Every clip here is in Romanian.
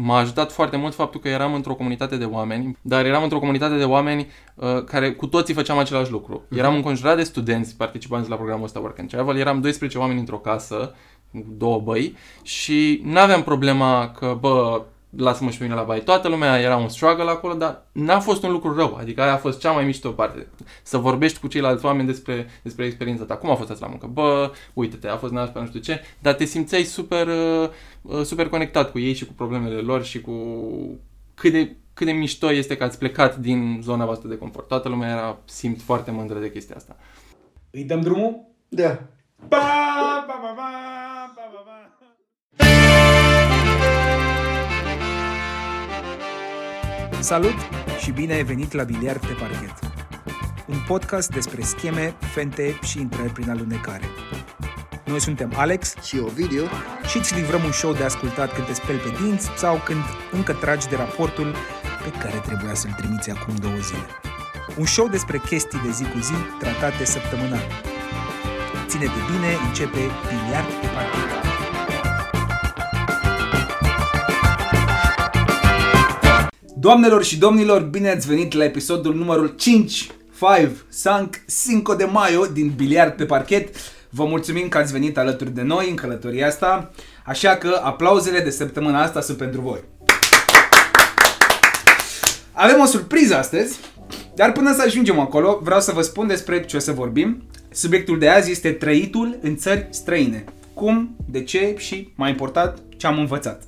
m-a ajutat foarte mult faptul că eram într-o comunitate de oameni, dar eram într-o comunitate de oameni uh, care cu toții făceam același lucru. Mhm. Eram înconjurat de studenți participanți la programul ăsta Work and Travel, eram 12 oameni într-o casă, cu două băi și n-aveam problema că, bă, lasă-mă și pe mine la baie. Toată lumea era un struggle acolo, dar n-a fost un lucru rău. Adică aia a fost cea mai mișto parte. Să vorbești cu ceilalți oameni despre, despre experiența ta. Cum a fost asta la muncă? Bă, uite-te, a fost nașpa, nu știu ce, dar te simțeai super, uh, uh, super conectat cu ei și cu problemele lor și cu cât de, cât de mișto este că ați plecat din zona voastră de confort. Toată lumea era, simt foarte mândră de chestia asta. Îi dăm drumul? Da. Ba, ba, ba, ba, ba, ba, Salut și bine ai venit la Biliard pe parchet. Un podcast despre scheme, fente și intrări prin alunecare. Noi suntem Alex Și Ovidiu. și îți livrăm un show de ascultat când te speli pe dinți sau când încă tragi de raportul pe care trebuia să-l trimiți acum două zile. Un show despre chestii de zi cu zi tratate săptămânal. Ține-te bine, începe Biliard pe parchet. Doamnelor și domnilor, bine ați venit la episodul numărul 5, 5, Sanc 5 de Maio din Biliard pe parchet. Vă mulțumim că ați venit alături de noi în călătoria asta, așa că aplauzele de săptămâna asta sunt pentru voi. Avem o surpriză astăzi, dar până să ajungem acolo, vreau să vă spun despre ce o să vorbim. Subiectul de azi este trăitul în țări străine. Cum, de ce și, mai important, ce am învățat.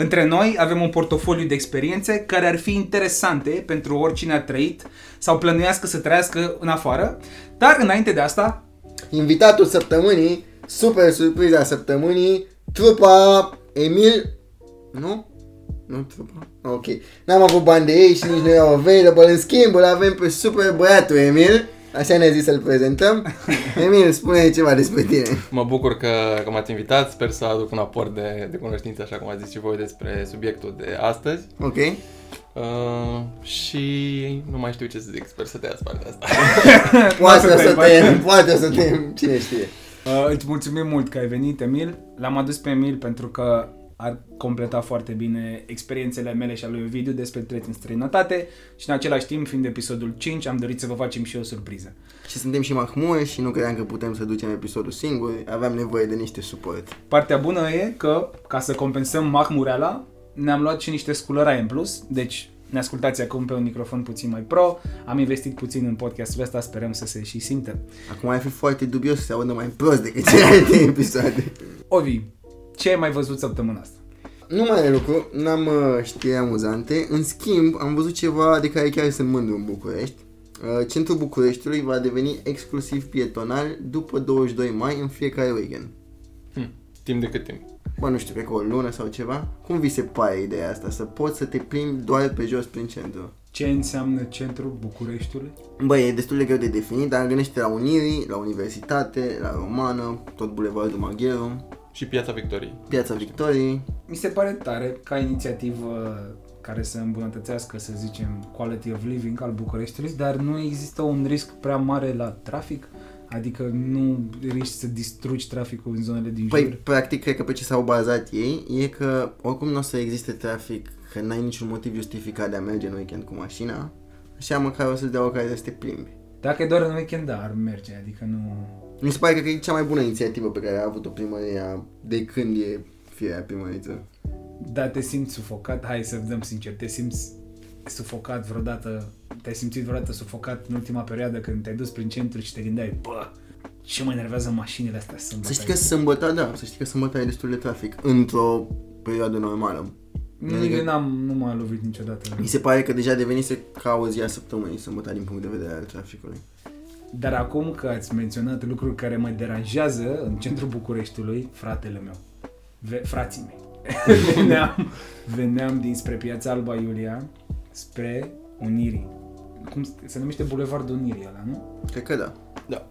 Între noi avem un portofoliu de experiențe care ar fi interesante pentru oricine a trăit sau plănuiască să trăiască în afară, dar înainte de asta, Invitatul săptămânii, super surpriza săptămânii, trupa Emil... Nu? Nu trupa? Ok. N-am avut bani de ei și nici nu erau available. În schimb, îl avem pe super băiatul Emil. Așa ne-a zis să-l prezentăm. Emil, spune ceva despre tine. Mă bucur că, că m-ați invitat, sper să aduc un aport de, de cunoștință, așa cum ați zis și voi, despre subiectul de astăzi. Ok? Uh, și nu mai știu ce să zic, sper să tăiați partea asta. Poate Nu o o să să te-ai tăiem, poate o să tăiem, cine știe. uh, îți mulțumim mult că ai venit, Emil. L-am adus pe Emil pentru că ar completa foarte bine experiențele mele și ale lui Ovidiu despre trăit în străinătate și în același timp, fiind episodul 5, am dorit să vă facem și o surpriză. Și suntem și mahmuri și nu credeam că putem să ducem episodul singur. Aveam nevoie de niște suport. Partea bună e că, ca să compensăm mahmureala, ne-am luat și niște sculăraie în plus, deci ne ascultați acum pe un microfon puțin mai pro, am investit puțin în podcastul ăsta, sperăm să se și simtă. Acum ar fi foarte dubios să se audă mai prost decât celelalte episoade. Ovi, ce ai mai văzut săptămâna asta? Nu mai are lucru, n-am uh, știri amuzante. În schimb, am văzut ceva de care chiar sunt mândru în București. Uh, Centrul Bucureștiului va deveni exclusiv pietonal după 22 mai în fiecare weekend. Hm, timp de cât timp? Bă, nu știu, cred că o lună sau ceva. Cum vi se pare ideea asta? Să poți să te plimbi doar pe jos prin centru. Ce înseamnă centrul Bucureștiului? Bă, e destul de greu de definit, dar gândește la Unirii, la Universitate, la Romană, tot Bulevardul Magheru, Și Piața Victoriei. Piața Victoriei. Mi se pare tare ca inițiativă care să îmbunătățească, să zicem, quality of living al Bucureștiului, dar nu există un risc prea mare la trafic, adică nu riști să distrugi traficul în zonele din Păi, jur. practic, cred că pe ce s-au bazat ei e că oricum nu o să existe trafic, că n-ai niciun motiv justificat de a merge în weekend cu mașina, așa măcar o să-ți dea o care să te plimbi. Dacă e doar în weekend, da, ar merge, adică nu... Mi se pare că e cea mai bună inițiativă pe care a avut-o primăria de când e firea primăriță. Da, te simți sufocat, hai să dăm sincer, te simți sufocat vreodată, te-ai simțit vreodată sufocat în ultima perioadă când te-ai dus prin centru și te gândeai, bă, ce mă enervează mașinile astea să Să știi că sâmbătă, da, să știi că sâmbătă e destul de trafic într-o perioadă normală. Nu, n-am, nu m-a lovit niciodată. Mi se pare că deja devenise ca o zi a săptămânii sâmbătă din punct de vedere al traficului. Dar acum că ați menționat lucruri care mă deranjează în centrul Bucureștiului, fratele meu, ve- frații mei, veneam, veneam dinspre Piața Alba Iulia spre Unirii. Cum se- se numește Bulevardul Unirii ăla, nu? Cred că da. Da.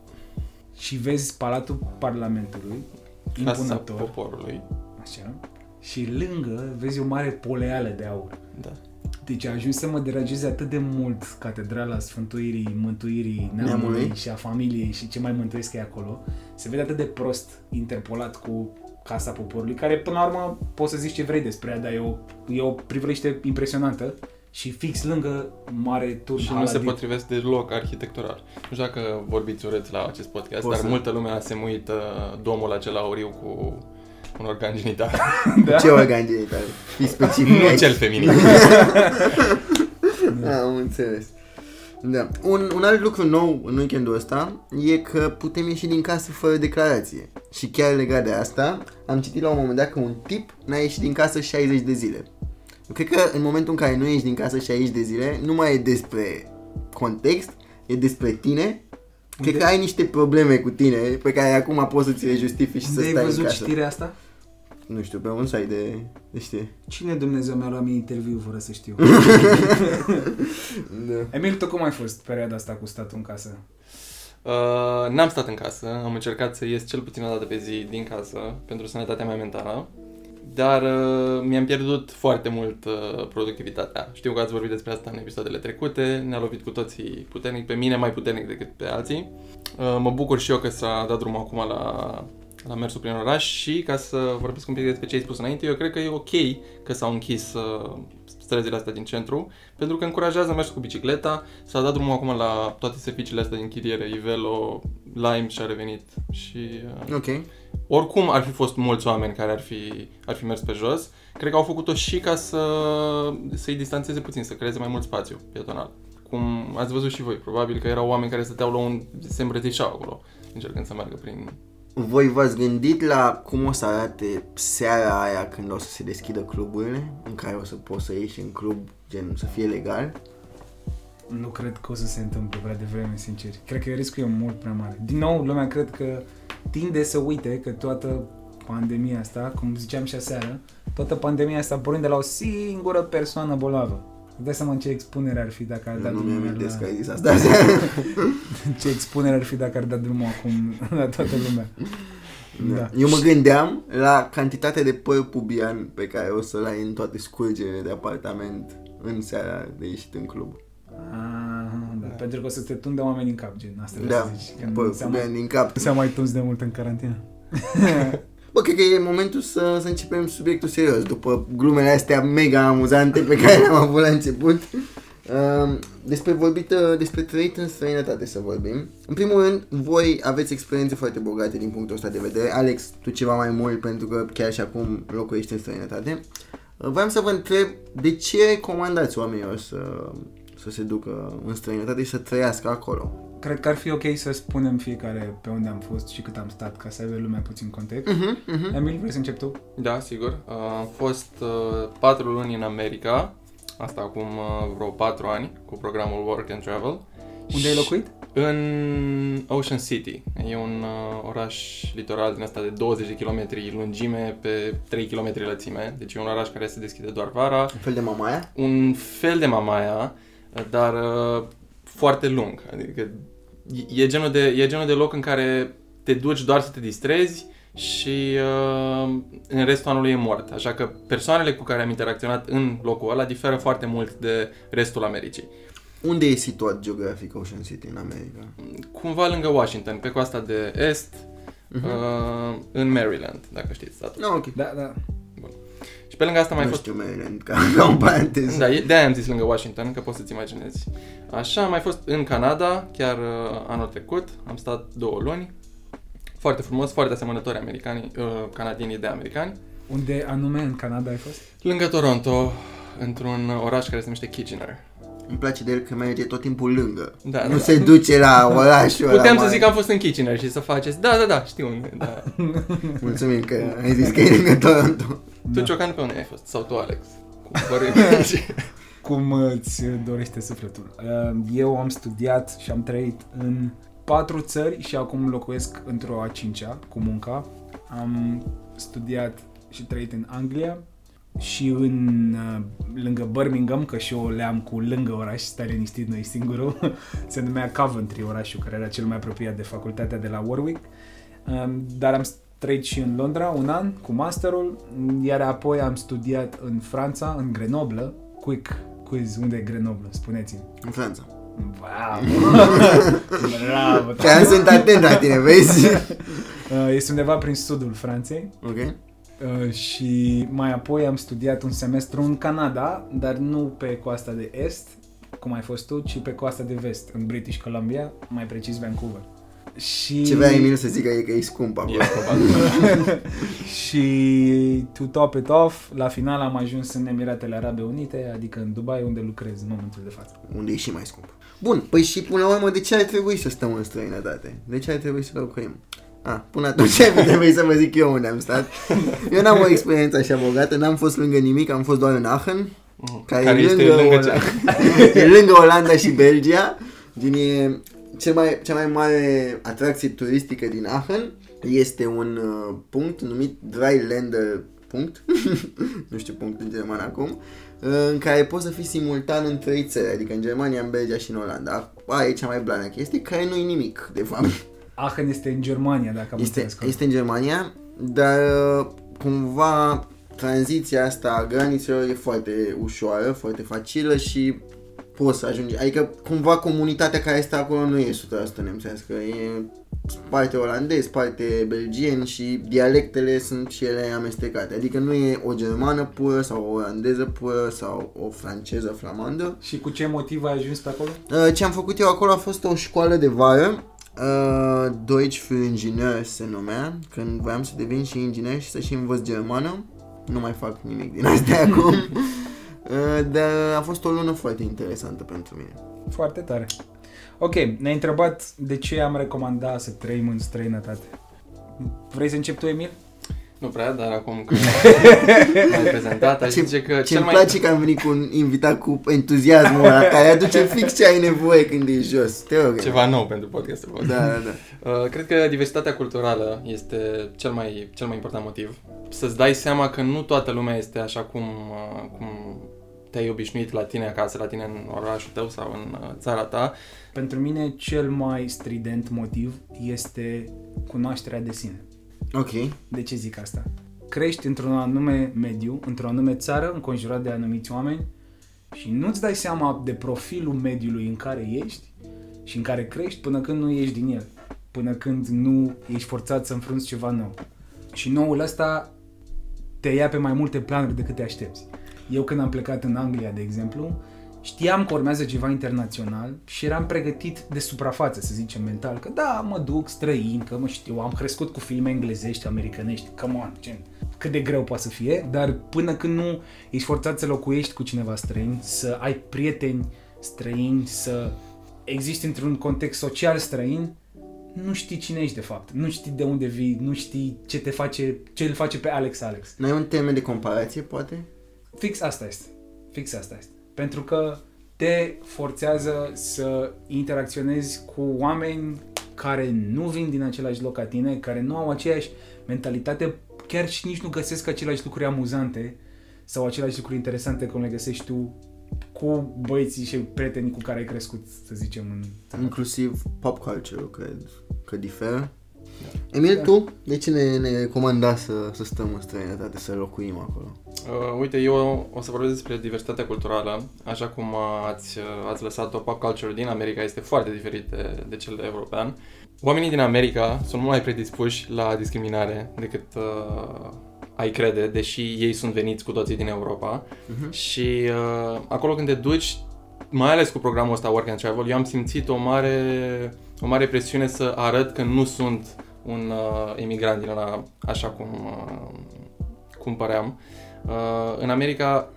Și vezi Palatul Parlamentului, Casa impunător, poporului. așa, și lângă vezi o mare poleală de aur. Da. Deci a ajuns să mă deranjeze atât de mult catedrala Sfântuirii, Mântuirii Neamului, Neamului. și a familiei și ce mai mântuiesc e acolo. Se vede atât de prost interpolat cu Casa Poporului, care până la urmă poți să zici ce vrei despre ea, dar e o, e o priveliște impresionantă și fix lângă mare turn Și nu se potrivesc deloc arhitectural. Nu știu dacă vorbiți urât la acest podcast, Poți dar să- multă lume a semuit uh, domul acela auriu cu un organ genital. Da? Ce organ genital? Fii specific nu aici. cel feminin. Da, am înțeles. Da. Un, un alt lucru nou în weekendul ăsta e că putem ieși din casă fără declarație. Și chiar legat de asta, am citit la un moment dat că un tip n-a ieșit din casă 60 de zile. Eu cred că în momentul în care nu ieși din casă 60 de zile, nu mai e despre context, e despre tine. Cred că ai niște probleme cu tine pe care acum poți să ți le justifici și să Unde ai stai în văzut casă. știrea asta? Nu știu, pe un site de, de știri. Cine Dumnezeu mi-a luat mie interviu fără să știu? Da. Emil, tu cum ai fost perioada asta cu statul în casă? Uh, n-am stat în casă, am încercat să ies cel puțin o dată pe zi din casă pentru sănătatea mea mentală, dar uh, mi-am pierdut foarte mult uh, productivitatea. Știu că ați vorbit despre asta în episoadele trecute, ne-a lovit cu toții puternic, pe mine mai puternic decât pe alții. Uh, mă bucur și eu că s-a dat drumul acum la, la mersul prin oraș și ca să vorbesc un pic despre ce ai spus înainte, eu cred că e ok că s-au închis uh, străzile astea din centru, pentru că încurajează mersul cu bicicleta. S-a dat drumul acum la toate serviciile astea de închiriere, Ivelo, Lime și-a revenit și uh, Ok. oricum ar fi fost mulți oameni care ar fi, ar fi mers pe jos. Cred că au făcut-o și ca să, să-i distanțeze puțin, să creeze mai mult spațiu pietonal. Cum ați văzut și voi, probabil că erau oameni care stăteau la un... se îmbrățișau acolo, încercând să meargă prin... Voi v-ați gândit la cum o să arate seara aia când o să se deschidă cluburile, în care o să poți să ieși în club, gen să fie legal? Nu cred că o să se întâmple prea devreme, sincer. Cred că riscul e mult prea mare. Din nou, lumea cred că tinde să uite că toată pandemia asta, cum ziceam și aseară, toată pandemia asta pornind de la o singură persoană bolnavă. Îți dai seama ce expunere ar fi dacă ar da nu drumul mi-am la... că ai zis asta. Ce expunere ar fi dacă ar da drumul acum la toată lumea. Da. Eu mă gândeam la cantitatea de păr pubian pe care o să-l ai în toate scurgerile de apartament în seara de ieșit în club. Ah, da. Pentru că o să te tundă oameni în cap, gen. Asta vrei Da, să zici. Că păr nu s-a mai, pubian din cap. nu s-a mai tuns de mult în carantină. Bă, cred că e momentul să, să începem subiectul serios, după glumele astea mega amuzante pe care le-am avut la început. Um, despre vorbit, uh, despre trăit în străinătate să vorbim. În primul rând, voi aveți experiențe foarte bogate din punctul ăsta de vedere. Alex, tu ceva mai mult pentru că chiar și acum locuiești în străinătate. Uh, Vreau să vă întreb de ce recomandați oamenilor să, să se ducă în străinătate și să trăiască acolo? Cred că ar fi ok să spunem fiecare pe unde am fost și cât am stat, ca să aibă lumea puțin context. Uh-huh, uh-huh. Emil, vrei să încep tu? Da, sigur. Uh, Am fost uh, patru luni în America, asta acum uh, vreo patru ani, cu programul Work and Travel. Unde ai Și- locuit? În Ocean City. E un uh, oraș litoral din asta de 20 de km lungime pe 3 km lățime. Deci e un oraș care se deschide doar vara. Un fel de mamaia? Un fel de Mamaia, dar uh, foarte lung. Adică e- e genul, de, e genul de loc în care te duci doar să te distrezi și uh, în restul anului e mort. Așa că persoanele cu care am interacționat în locul ăla diferă foarte mult de restul Americii. Unde e situat geografic Ocean City în America? Cumva lângă Washington, pe coasta de est, Mhm. uh, în Maryland, dacă știți statul. No, ok. Da, da. Și pe lângă asta mai nu fost... știu Maryland, ca, ca un parantez. Da, e- de-aia am zis lângă Washington, că poți să-ți imaginezi. Așa, am mai fost în Canada, chiar uh, anul trecut, am stat două luni. Foarte frumos, foarte asemănători americani, uh, canadienii de americani. Unde anume în Canada ai fost? Lângă Toronto, într-un oraș care se numește Kitchener. Îmi place de el că merge tot timpul lângă. Da, nu da, da. se duce la orașul ăla Puteam să mare. zic că am fost în Kitchener și să faceți, da, da, da, știu unde, da. Mulțumim că ai zis că e lângă Toronto. Tu, Da. Ciocan, pe unde ai fost? Sau tu, Alex? Cu vorbim. Cum îți dorește sufletul. Uh, Eu am studiat și am trăit în patru țări și acum locuiesc într-o a cincea cu munca. Am studiat și trăit în Anglia și în uh, lângă Birmingham, că și eu le-am cu lângă oraș, stai liniștit, noi singurul, se numea Coventry, orașul care era cel mai apropiat de facultatea de la Warwick. Um, Dar am trăit și în Londra un an cu masterul, iar apoi am studiat în Franța, în Grenoble. Quick quiz, unde e Grenoble? Spuneți-mi. În Franța. Bravo! Bravo! Că am sunt atent la tine, vezi? Uh, este undeva prin sudul Franței. Ok? Uh, și mai apoi am studiat un semestru în Canada, dar nu pe coasta de est, cum ai fost tu, ci pe coasta de vest, în British Columbia, mai precis Vancouver. Și... Ce vrea Emil să zică e că e scump acolo. E probabil. și to top it off, la final am ajuns în Emiratele Arabe Unite, adică în Dubai, unde lucrez în momentul de față. Unde e și mai scump. Bun, păi și până la urmă, de ce ar trebui să stăm în străinătate? De ce ar trebui să locuim? Ah, până atunci trebuie să vă zic eu unde am stat. Eu n-am o experiență așa bogată, n-am fost lângă nimic, am fost doar în Aachen, care, Care e este lângă, lângă Ola- ce? e lângă Olanda și Belgia. Din e cel mai, cea mai mare atracție turistică din Aachen este un uh, punct numit Dreiländer punct, nu știu punct în german acum, uh, în care poți să fii simultan în trei țări, adică în Germania, în Belgia și în Olanda. Aia e cea mai blană chestie, care nu e nimic, de fapt. Aachen este în Germania, dacă am Este, înțeles corect. este în Germania, dar uh, cumva tranziția asta a granițelor e foarte ușoară, foarte facilă și poți să ajungi. Adică cumva comunitatea care este acolo nu e 100% nemțească, e parte olandez, parte belgien și dialectele sunt și ele amestecate. Adică nu e o germană pură sau o olandeză pură sau o franceză flamandă, Și cu ce motiv ai ajuns pe acolo? Uh, Ce am făcut eu acolo a fost o școală de vară, uh, Deutsch für Inginer se numea, când voiam să devin și inginer și să și învăț germană. Nu mai fac nimic din astea acum. Uh, dar a fost o lună foarte interesantă pentru mine. Foarte tare. Ok, ne-ai întrebat de ce am recomandat să trăim în străinătate. Vrei să încep tu, Emil? Nu prea, dar acum că ai prezentat, aș Ce- zice că Ce cel îmi mai... place că am venit cu un invitat cu entuziasmul ăla, care aduce fix ce ai nevoie când ești jos. Te rog. Ceva nou pentru podcastul vostru. Da, da, da. Uh, cred că diversitatea culturală este cel mai, cel mai important motiv. Să-ți dai seama că nu toată lumea este așa cum, uh, cum te-ai obișnuit la tine acasă, la tine în orașul tău sau în uh, țara ta. Pentru mine cel mai strident motiv este cunoașterea de sine. Ok. De ce zic asta? Crești într-un anume mediu, într-o anume țară, înconjurat de anumiți oameni și nu-ți dai seama de profilul mediului în care ești și în care crești până când nu ieși din el. Până când nu ești forțat să înfrunți ceva nou. Și noul ăsta te ia pe mai multe planuri decât te aștepți. Eu când am plecat în Anglia, de exemplu, știam că urmează ceva internațional și eram pregătit de suprafață, să zicem, mental, că da, mă duc străin, că mă știu, am crescut cu filme englezești, americanești, come on, gen, cât de greu poate să fie, dar până când nu ești forțat să locuiești cu cineva străin, să ai prieteni străini, să existi într-un context social străin, nu știi cine ești de fapt, nu știi de unde vii, nu știi ce te face, ce îl face pe Alex Alex. N-ai un termen de comparație, poate? Fix asta este. Fix asta este. Pentru că te forțează să interacționezi cu oameni care nu vin din același loc ca tine, care nu au aceeași mentalitate, chiar și nici nu găsesc aceleași lucruri amuzante sau aceleași lucruri interesante cum le găsești tu cu băieții și prietenii cu care ai crescut, să zicem, în țară. Inclusiv pop culture cred că diferă. Emil, tu de ce ne, ne recomanda să, să stăm în străinătate, să locuim acolo? Uh, uite, eu o să vorbesc despre diversitatea culturală, așa cum uh, ați, uh, ați lăsat-o, pop culture din America este foarte diferit de, de cel european. Oamenii din America sunt mult mai predispuși la discriminare decât uh, ai crede, deși ei sunt veniți cu toții din Europa. Mhm. Și uh, acolo când te duci, mai ales cu programul ăsta Work and Travel, eu am simțit o mare, o mare presiune să arăt că nu sunt un uh, imigrant din ăla așa cum, uh, cum păream. Uh, în America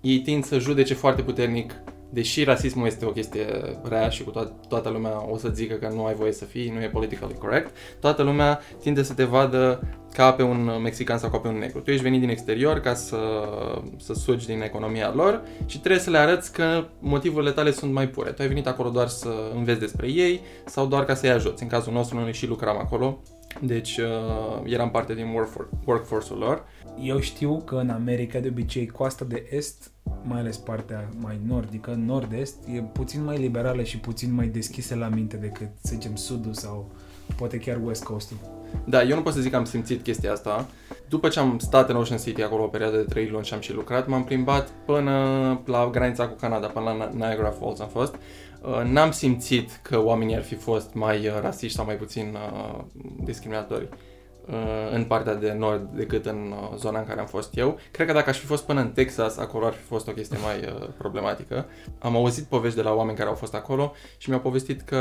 ei tind să judece foarte puternic, deși rasismul este o chestie rea și cu to- toată lumea o să zică că nu ai voie să fii, nu e politically correct, toată lumea tinde să te vadă ca pe un mexican sau ca pe un negru. Tu ești venit din exterior ca să, să sugi din economia lor și trebuie să le arăți că motivurile tale sunt mai pure. Tu ai venit acolo doar să înveți despre ei sau doar ca să-i ajuți. În cazul nostru noi și lucram acolo, deci uh, eram parte din workfor- workforce-ul lor. Eu știu că în America, de obicei, coasta de est, mai ales partea mai nordică, nord-est, e puțin mai liberală și puțin mai deschisă la minte decât, să zicem, sudul sau poate chiar West Coast-ul. Da, eu nu pot să zic că am simțit chestia asta. După ce am stat în Ocean City acolo o perioadă de 3 luni și am și lucrat, m-am plimbat până la granița cu Canada, până la Niagara Falls am fost. Uh, N-am simțit că oamenii ar fi fost mai uh, rasiști sau mai puțin uh, discriminatori. uh, în partea de nord decât în uh, zona în care am fost eu. Cred că dacă aș fi fost până în Texas, acolo ar fi fost o chestie mai uh, problematică. Am auzit povești de la oameni care au fost acolo și mi-au povestit că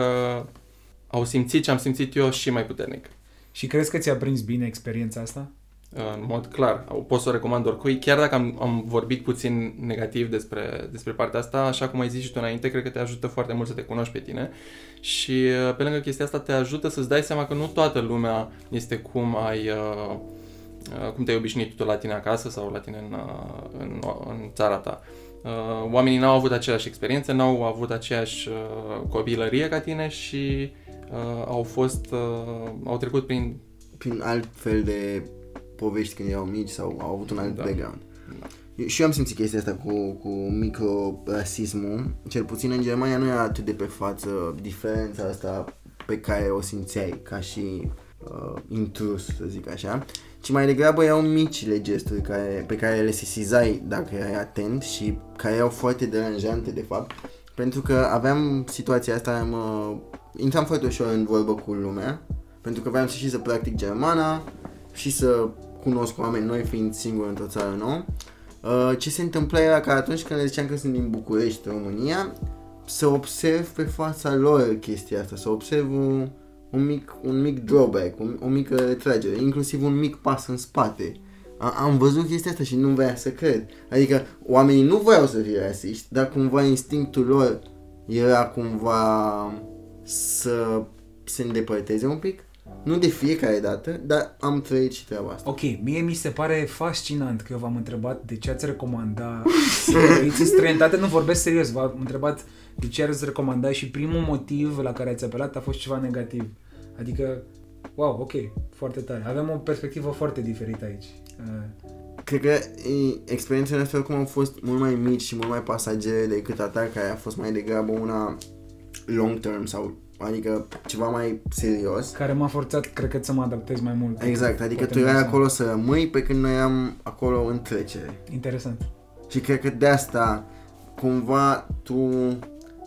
au simțit ce am simțit eu și mai puternic. Și crezi că ți-a prins bine experiența asta? În mod clar. Pot să o recomand oricui, chiar dacă am, am vorbit puțin negativ despre, despre partea asta, așa cum ai zis și tu înainte, cred că te ajută foarte mult să te cunoști pe tine și uh, pe lângă chestia asta te ajută să-ți dai seama că nu toată lumea este cum ai uh, uh, cum te-ai obișnuit tu la tine acasă sau la tine în, în, în țara ta. Oamenii n-au avut aceeași experiență, n-au avut aceeași copilărie ca tine și au fost, au trecut prin prin alt fel de povești când erau mici sau au avut un alt da. background. Da. Eu, și eu am simțit chestia asta cu, cu micro-rasismul. Cel puțin în Germania nu era atât de pe față diferența asta pe care o simțeai ca și uh, intrus, să zic așa, ci mai degrabă erau micile gesturi care, pe care le sesizai dacă erai atent și care erau foarte deranjante de fapt, pentru că aveam situația asta, mă, intram foarte ușor în vorbă cu lumea, pentru că vreau să și să practic germana și să cunosc oameni noi fiind singur într-o țară nouă. Uh, ce se întâmpla era că atunci când le ziceam că sunt din București, România, să observ pe fața lor chestia asta, să observ un, un, mic, un mic drawback, un, o mică retragere, inclusiv un mic pas în spate. A, am văzut chestia asta și nu voia să cred. Adică oamenii nu voiau să fie rasiști, dar cumva instinctul lor era cumva să se îndepărteze un pic nu de fiecare dată, dar am trăit și treaba asta. Ok, mie mi se pare fascinant că eu v-am întrebat de ce ați recomanda să trăiți în străinătate. Nu vorbesc serios, v-am întrebat de ce ați recomanda și primul motiv la care ați apelat a fost ceva negativ. Adică, wow, ok, foarte tare. Avem o perspectivă foarte diferită aici. Uh. Cred că experiențele noastre cum au fost mult mai mici și mult mai pasagere decât a ta, care a fost mai degrabă una long term sau adică ceva mai serios. Care m-a forțat, cred că, să mă adaptez mai mult. Exact, adică tu erai acolo să rămâi pe când noi eram acolo în trecere. Interesant. Și cred că de asta, cumva, tu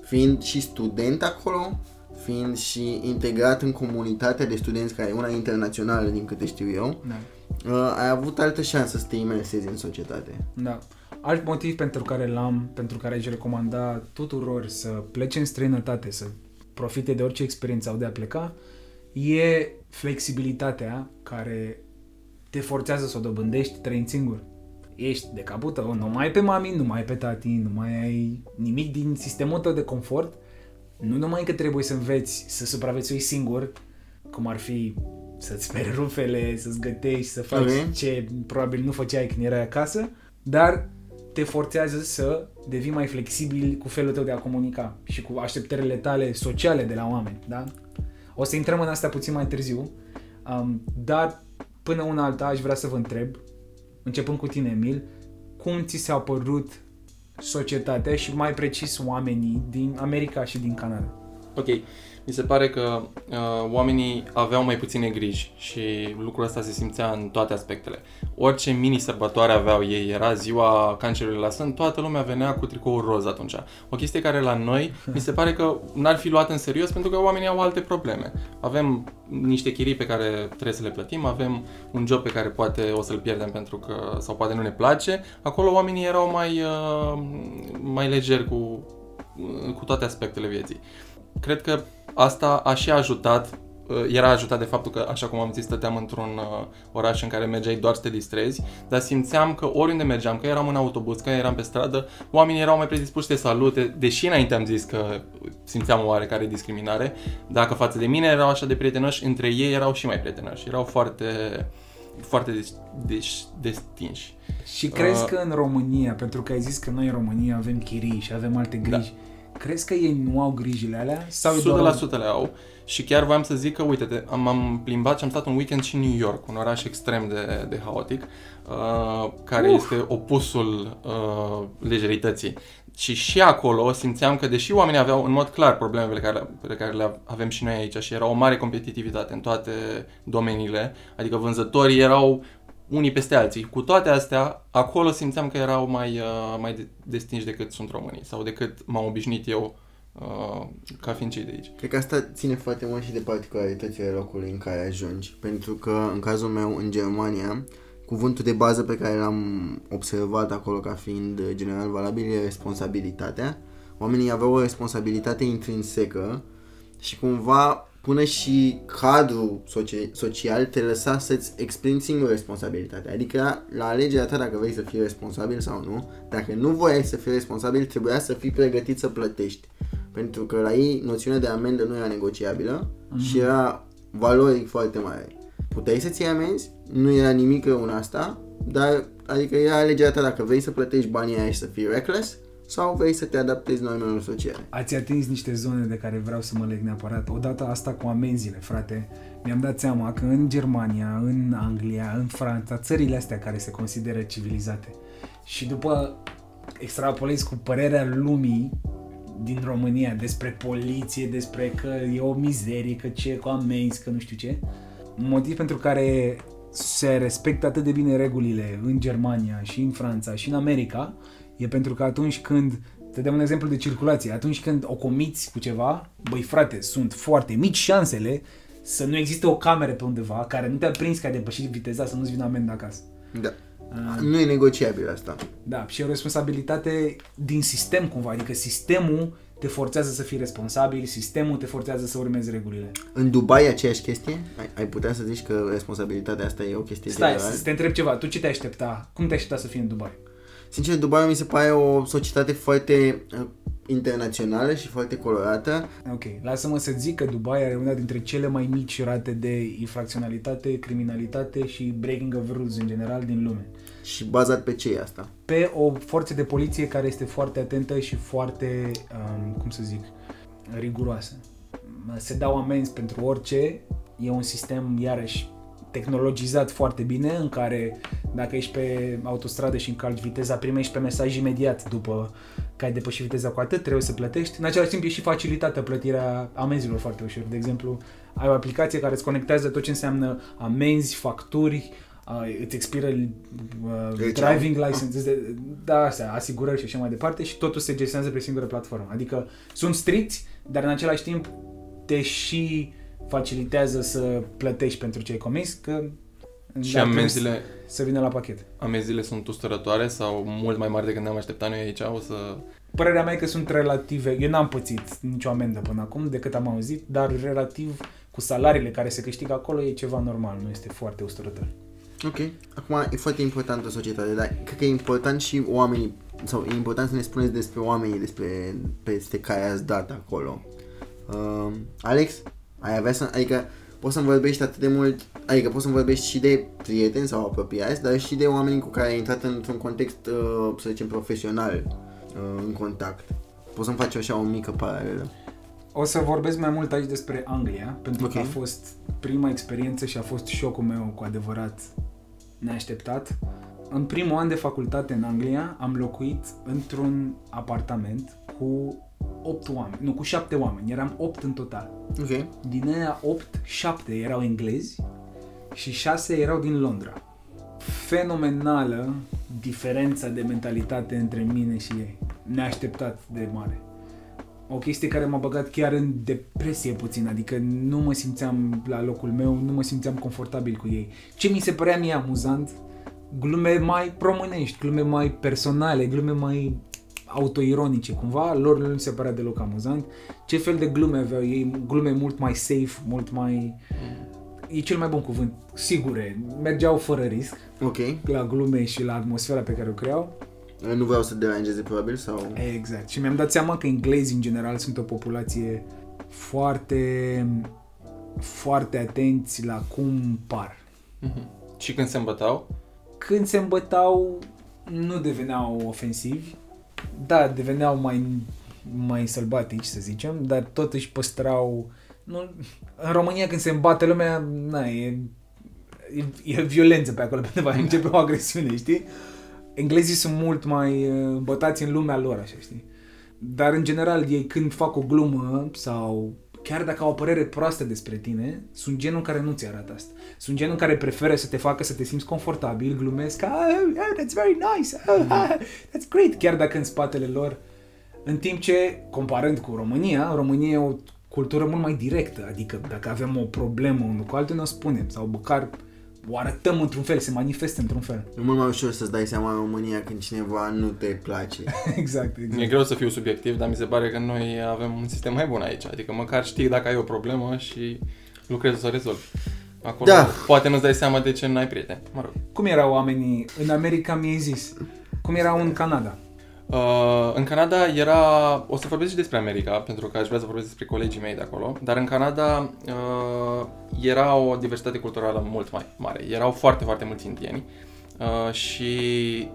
fiind și student acolo, fiind și integrat în comunitatea de studenți care e una internațională, din câte știu eu, da. uh, ai avut altă șansă să te imersezi în societate. Da. Alt motiv pentru care l-am, pentru care aș recomanda tuturor să plece în străinătate, să profite de orice experiență au de a pleca, e flexibilitatea care te forțează să o dobândești trăind singur. Ești de capută, nu mai ai pe mami, nu mai ai pe tati, nu mai ai nimic din sistemul tău de confort. Nu numai că trebuie să înveți să supraviețui singur, cum ar fi să-ți speri rufele, să-ți gătești, să faci okay. ce probabil nu făceai când erai acasă, dar te forțează să devii mai flexibil cu felul tău de a comunica și cu așteptările tale sociale de la oameni, da? O să intrăm în asta puțin mai târziu, um, dar până una alta aș vrea să vă întreb, începând cu tine, Emil, cum ți s-a părut societatea și mai precis oamenii din America și din Canada? Ok, mi se pare că uh, oamenii aveau mai puține griji și lucrul ăsta se simțea în toate aspectele. Orice mini sărbătoare aveau ei, era ziua cancerului la sân, toată lumea venea cu tricoul roz atunci. O chestie care la noi mi se pare că n-ar fi luat în serios pentru că oamenii au alte probleme. Avem niște chirii pe care trebuie să le plătim, avem un job pe care poate o să-l pierdem pentru că sau poate nu ne place. Acolo oamenii erau mai, uh, mai legeri cu, cu toate aspectele vieții. Cred că asta a și ajutat uh, era ajutat de faptul că, așa cum am zis, stăteam într-un uh, oraș în care mergeai doar să te distrezi, dar simțeam că oriunde mergeam, că eram în autobuz, că eram pe stradă, oamenii erau mai predispuși să te salute, deși înainte am zis că simțeam o oarecare discriminare, dacă față de mine erau așa de prietenoși, între ei erau și mai prietenoși, erau foarte foarte des, destinși. Și crezi uh, că în România, pentru că ai zis că noi în România avem chirii și avem alte griji, da Crezi că ei nu au grijile alea? Sau 100% doar... le au. Și chiar voiam să zic că, uite, am, am plimbat și am stat un weekend și în New York, un oraș extrem de, de haotic, uh, care uh. este opusul uh, lejerității. Și și acolo simțeam că, deși oamenii aveau în mod clar problemele care, pe care le avem și noi aici și era o mare competitivitate în toate domeniile, adică vânzătorii erau unii peste alții. Cu toate astea, acolo simțeam că erau mai, uh, mai destinși decât sunt românii sau decât m-am obișnuit eu uh, ca fiind cei de aici. Cred că asta ține foarte mult și de particularitățile locului în care ajungi. Pentru că, în cazul meu, în Germania, cuvântul de bază pe care l-am observat acolo ca fiind general valabil e responsabilitatea. Oamenii aveau o responsabilitate intrinsecă și cumva până și cadrul soci- social te lăsa să-ți exprimi singur responsabilitatea. Adică la alegerea ta dacă vrei să fii responsabil sau nu, dacă nu voiai să fii responsabil, trebuia să fii pregătit să plătești. Pentru că la ei noțiunea de amendă nu era negociabilă mm-hmm. și era valoric foarte mare. Puteai să-ți iei amenzi, nu era nimic rău în asta, dar adică era alegerea ta dacă vrei să plătești banii aia și să fii reckless sau vrei să te adaptezi normelor sociale. Ați atins niște zone de care vreau să mă leg neapărat. Odată asta cu amenziile, frate. Mi-am dat seama că în Germania, în Anglia, în Franța, țările astea care se consideră civilizate și după extrapolezi cu părerea lumii din România despre poliție, despre că e o mizerie, că ce cu amenzi, că nu știu ce. Motiv pentru care se respectă atât de bine regulile în Germania și în Franța și în America e pentru că atunci când te dăm un exemplu de circulație. Atunci când o comiți cu ceva, băi frate, sunt foarte mici șansele să nu existe o cameră pe undeva care nu te-a prins că ai depășit viteza să nu-ți vină amendă acasă. Da. Nu e negociabil asta. Da, și e o responsabilitate din sistem cumva, adică sistemul te forțează să fii responsabil, sistemul te forțează să urmezi regulile. În Dubai e aceeași chestie? Ai, ai putea să zici că responsabilitatea asta e o chestie Stai, generală? să te întreb ceva, tu ce te aștepta? Cum te aștepta să fii în Dubai? Sincer, Dubai mi se pare o societate foarte uh, internațională și foarte colorată. Ok, lasă-mă să zic că Dubai are una dintre cele mai mici rate de infracționalitate, criminalitate și breaking of rules în general din lume. Și bazat pe ce e asta? Pe o forță de poliție care este foarte atentă și foarte, um, cum să zic, riguroasă. Se dau amenzi pentru orice, e un sistem, iarăși, tehnologizat foarte bine, în care dacă ești pe autostradă și încalci viteza, primești pe mesaj imediat după că ai depășit viteza cu atât, trebuie să plătești. În același timp e și facilitată plătirea amenzilor foarte ușor. De exemplu, ai o aplicație care îți conectează tot ce înseamnă amenzi, facturi, uh, îți expiră uh, Deci, driving license, de, da, astea, asigurări și așa mai departe și totul se gestionează pe singură platformă. Adică sunt stricți, dar în același timp te și facilitează să plătești pentru ce ai comis, că Și dar trebuie amenziile, să vină la pachet. amenziile sunt usturătoare sau mult mai mari decât ne-am așteptat noi aici? O să... Părerea mea e că sunt relative, eu n-am pățit nicio amendă până acum decât am auzit, dar relativ cu salariile care se câștigă acolo e ceva normal, nu este foarte usturător. Ok. Acum e foarte importantă societatea, dar cred că e important și oamenii, sau e important să ne spuneți despre oamenii despre peste care ați dat acolo. Uh, Alex, ai avea să, adică poți să-mi vorbești atât de mult, adică poți să-mi vorbești și de prieteni sau apropiați, dar și de oameni cu care ai intrat într-un context, uh, să zicem, profesional uh, în contact. Poți să-mi faci așa o mică paralelă. O să vorbesc mai mult aici despre Anglia, pentru că Ok. a fost prima experiență și a fost șocul meu cu adevărat neașteptat. În primul an de facultate în Anglia am locuit într-un apartament cu 8 oameni, nu, cu 7 oameni, eram 8 în total. Ok. Din aia 8, 7 erau englezi și 6 erau din Londra. Fenomenală diferența de mentalitate între mine și ei. Neașteptat de mare. O chestie care m-a băgat chiar în depresie puțin, adică nu mă simțeam la locul meu, nu mă simțeam confortabil cu ei. Ce mi se părea mie amuzant, glume mai românești, glume mai personale, glume mai autoironice cumva, lor nu mi se părea deloc amuzant. Ce fel de glume aveau ei, glume mult mai safe, mult mai... E cel mai bun cuvânt, sigure, mergeau fără risc Ok. la glume și la atmosfera pe care o creau. Nu vreau să deranjeze probabil sau... Exact. Și mi-am dat seama că englezii în general sunt o populație foarte foarte atenți la cum par. Mhm. Și când se îmbătau, Când se îmbătau, nu deveneau ofensivi, da, deveneau mai, mai sălbatici, să zicem, dar tot își păstrau... Nu, în România când se îmbate lumea, na, e, e, e violență pe acolo, pentru că începe o agresiune, știi? Englezii sunt mult mai uh, îmbătați în lumea lor, așa, știi? Dar, în general, ei când fac o glumă sau chiar dacă au o părere proastă despre tine, sunt genul care nu ți arată asta. Sunt genul care preferă să te facă să te simți confortabil, glumesc, oh, oh that's very nice, oh, ah, that's great, chiar dacă în spatele lor În timp ce, comparând cu România, România e o cultură mult mai directă, adică dacă avem o problemă unul cu altul, ne o spunem, sau măcar o arătăm într-un fel, se manifestă într-un fel. E mult mai ușor să-ți dai seama în România când cineva nu te place. exact, exact. E greu să fiu subiectiv, dar mi se pare că noi avem un sistem mai bun aici. Adică măcar știi dacă ai o problemă și lucrezi să o rezolvi. Acolo Da. poate nu-ți dai seama de ce n-ai prieteni. Mă rog. Cum erau oamenii în America, mi-ai zis? Cum erau în Canada? Uh, în Canada era, o să vorbesc și despre America, pentru că aș vrea să vorbesc despre colegii mei de acolo, dar în Canada uh, era o diversitate culturală mult mai mare. Erau foarte, foarte mulți indieni uh, și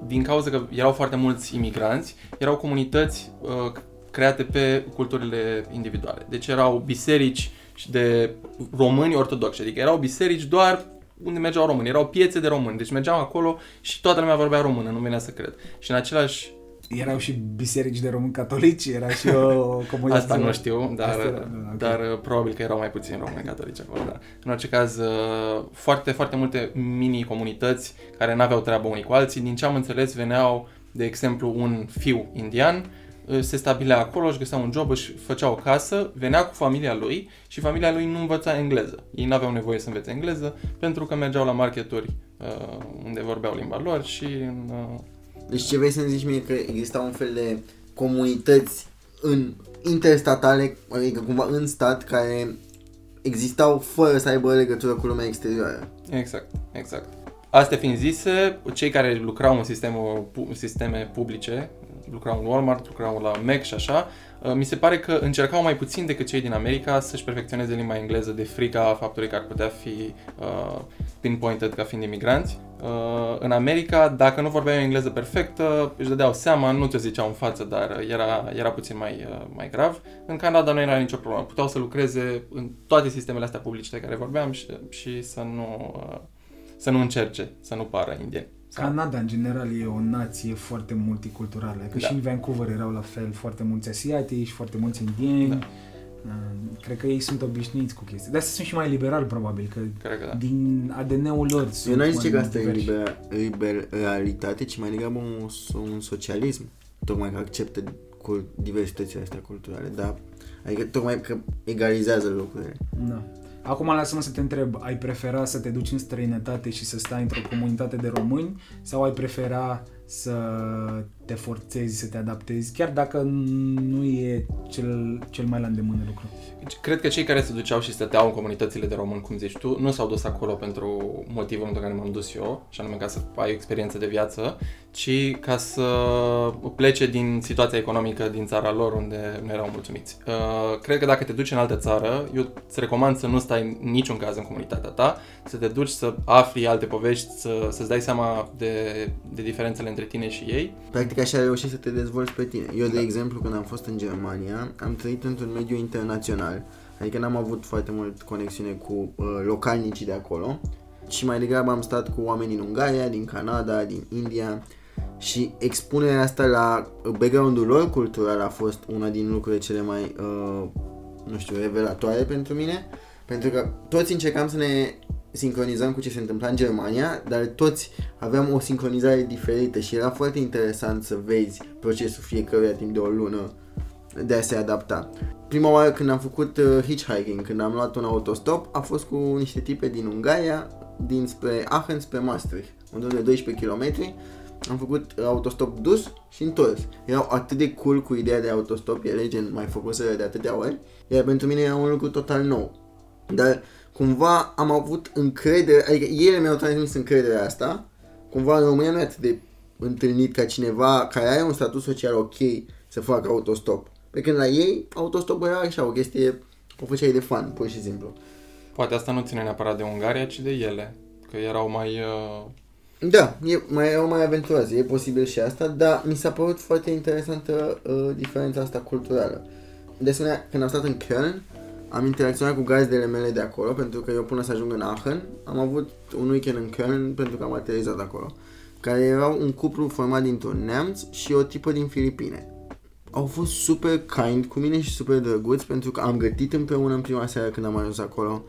din cauza că erau foarte mulți imigranți, erau comunități uh, create pe culturile individuale. Deci erau biserici și de români ortodoxi, adică erau biserici doar unde mergeau români, erau piețe de români, deci mergeam acolo și toată lumea vorbea română, nu venea să cred. Și în același Erau și biserici de români catolici, era și o comunitate. Asta nu știu, dar, Asta era, da, ok. dar uh, probabil că erau mai puțini români catolici acolo. Dar. În orice caz, uh, foarte, foarte multe mini-comunități care n-aveau treabă unii cu alții. Din ce am înțeles, veneau, de exemplu, un fiu indian, uh, se stabilea acolo, își găsea un job, își făcea o casă, venea cu familia lui și familia lui nu învăța engleză. Ei n-aveau nevoie să învețe engleză pentru că mergeau la marketuri uh, unde vorbeau limba lor și în, uh, Deci ce vrei să-mi zici mie că exista un fel de comunități în interstatale, adică cumva în stat, care existau fără să aibă legătură cu lumea exterioară. Exact, exact. Astea fiind zise, cei care lucrau în sistemul, pu- sisteme publice, lucrau în Walmart, lucrau la Mac și așa, uh, mi se pare că încercau mai puțin decât cei din America să-și perfecționeze limba engleză de frica faptului că ar putea fi uh, pinpointed ca fiind imigranți. Uh, în America, dacă nu vorbeai o engleză perfectă, își dădeau seama, nu te ziceau în față, dar era, era puțin mai, uh, mai grav. În Canada nu era nicio problemă. Puteau să lucreze în toate sistemele astea publice de care vorbeam și, și să nu... Uh, să nu încerce, să nu pară indieni. Canada, în general, e o nație foarte multiculturală. Că Da. și în Vancouver erau la fel foarte mulți asiatici, foarte mulți indieni. Da. Uh, Cred că ei sunt obișnuiți cu chestii. Dar sunt și mai liberali, probabil, că Cred că da. din ADN-ul lor sunt Eu n-aș mai zice că asta e diversi. liber, liberalitate, ci mai degrabă un, un socialism. Tocmai că acceptă cu diversitățile astea culturale, dar adică tocmai că egalizează lucrurile. Da. Acum lasă-mă să te întreb, ai prefera să te duci în străinătate și să stai într-o comunitate de români sau ai prefera să te forțezi, să te adaptezi, chiar dacă nu e cel, cel mai la îndemână lucru? Deci, Cred că cei care se duceau și stăteau în comunitățile de români, cum zici tu, nu s-au dus acolo pentru motivul pentru care m-am dus eu, și anume ca să ai o experiență de viață, ci ca să plece din situația economică din țara lor unde nu erau mulțumiți. Uh, Cred că dacă te duci în altă țară, eu îți recomand să nu stai în niciun caz în comunitatea ta, să te duci să afli alte povești, să, să-ți dai seama de, de diferențele între tine și ei. Practic așa ai reușit să te dezvolți pe tine. Eu, de exemplu, când am fost în Germania, am trăit într-un mediu internațional. Adică n-am avut foarte mult conexiune cu uh, localnicii de acolo. Și mai degrabă am stat cu oameni din Ungaria, din Canada, din India. Și expunerea asta la background-ul lor cultural a fost una din lucrurile cele mai, uh, nu știu, revelatoare pentru mine. Pentru că toți încercam să ne sincronizăm cu ce se întâmpla în Germania, dar toți aveam o sincronizare diferită și era foarte interesant să vezi procesul fiecăruia timp de o lună de a se adapta. Prima oară când am făcut uh, hitchhiking, când am luat un autostop, a fost cu niște tipe din Ungaria, dinspre Aachen spre Maastricht, unde de 12 km. Am făcut uh, autostop dus și întors. Erau atât de cool cu ideea de autostop, ele gen mai făcuseră de atâtea ori, iar pentru mine era un lucru total nou. Dar cumva am avut încredere, adică ele mi-au transmis încrederea asta, cumva în România nu e atât de întâlnit ca cineva care are un statut social ok să facă autostop. Pe când la ei, autostopul era așa, o chestie, o făceai de fan, pur și simplu. Poate asta nu ține neapărat de Ungaria, ci de ele, că erau mai... Uh, Da, e mai, erau mai aventuroase, e posibil și asta, dar mi s-a părut foarte interesantă uh, diferența asta culturală. De asemenea, când am stat în Köln, am interacționat cu gazdele mele de acolo, pentru că eu până să ajung în Aachen, am avut un weekend în Köln pentru că am aterizat acolo, care erau un cuplu format dintr-un neamț și o tipă din Filipine. Au fost super kind cu mine și super drăguți pentru că am gătit împreună în prima seară când am ajuns acolo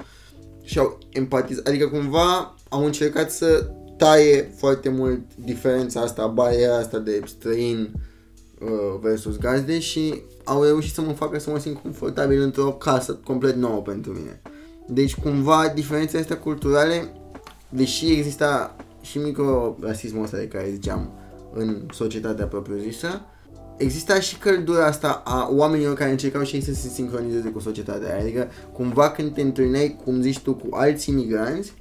și au empatizat, adică cumva au încercat să taie foarte mult diferența asta, bariera asta de străin uh, versus gazde și au reușit să mă facă să mă simt confortabil într-o casă complet nouă pentru mine. Deci cumva diferențele astea culturale, deși exista și microrasismul ăsta de care ziceam în societatea propriu-zisă, exista și căldura asta a oamenilor care încercau și ei să se sincronizeze cu societatea. Adică cumva când te întâlneai, cum zici tu, cu alți imigranți,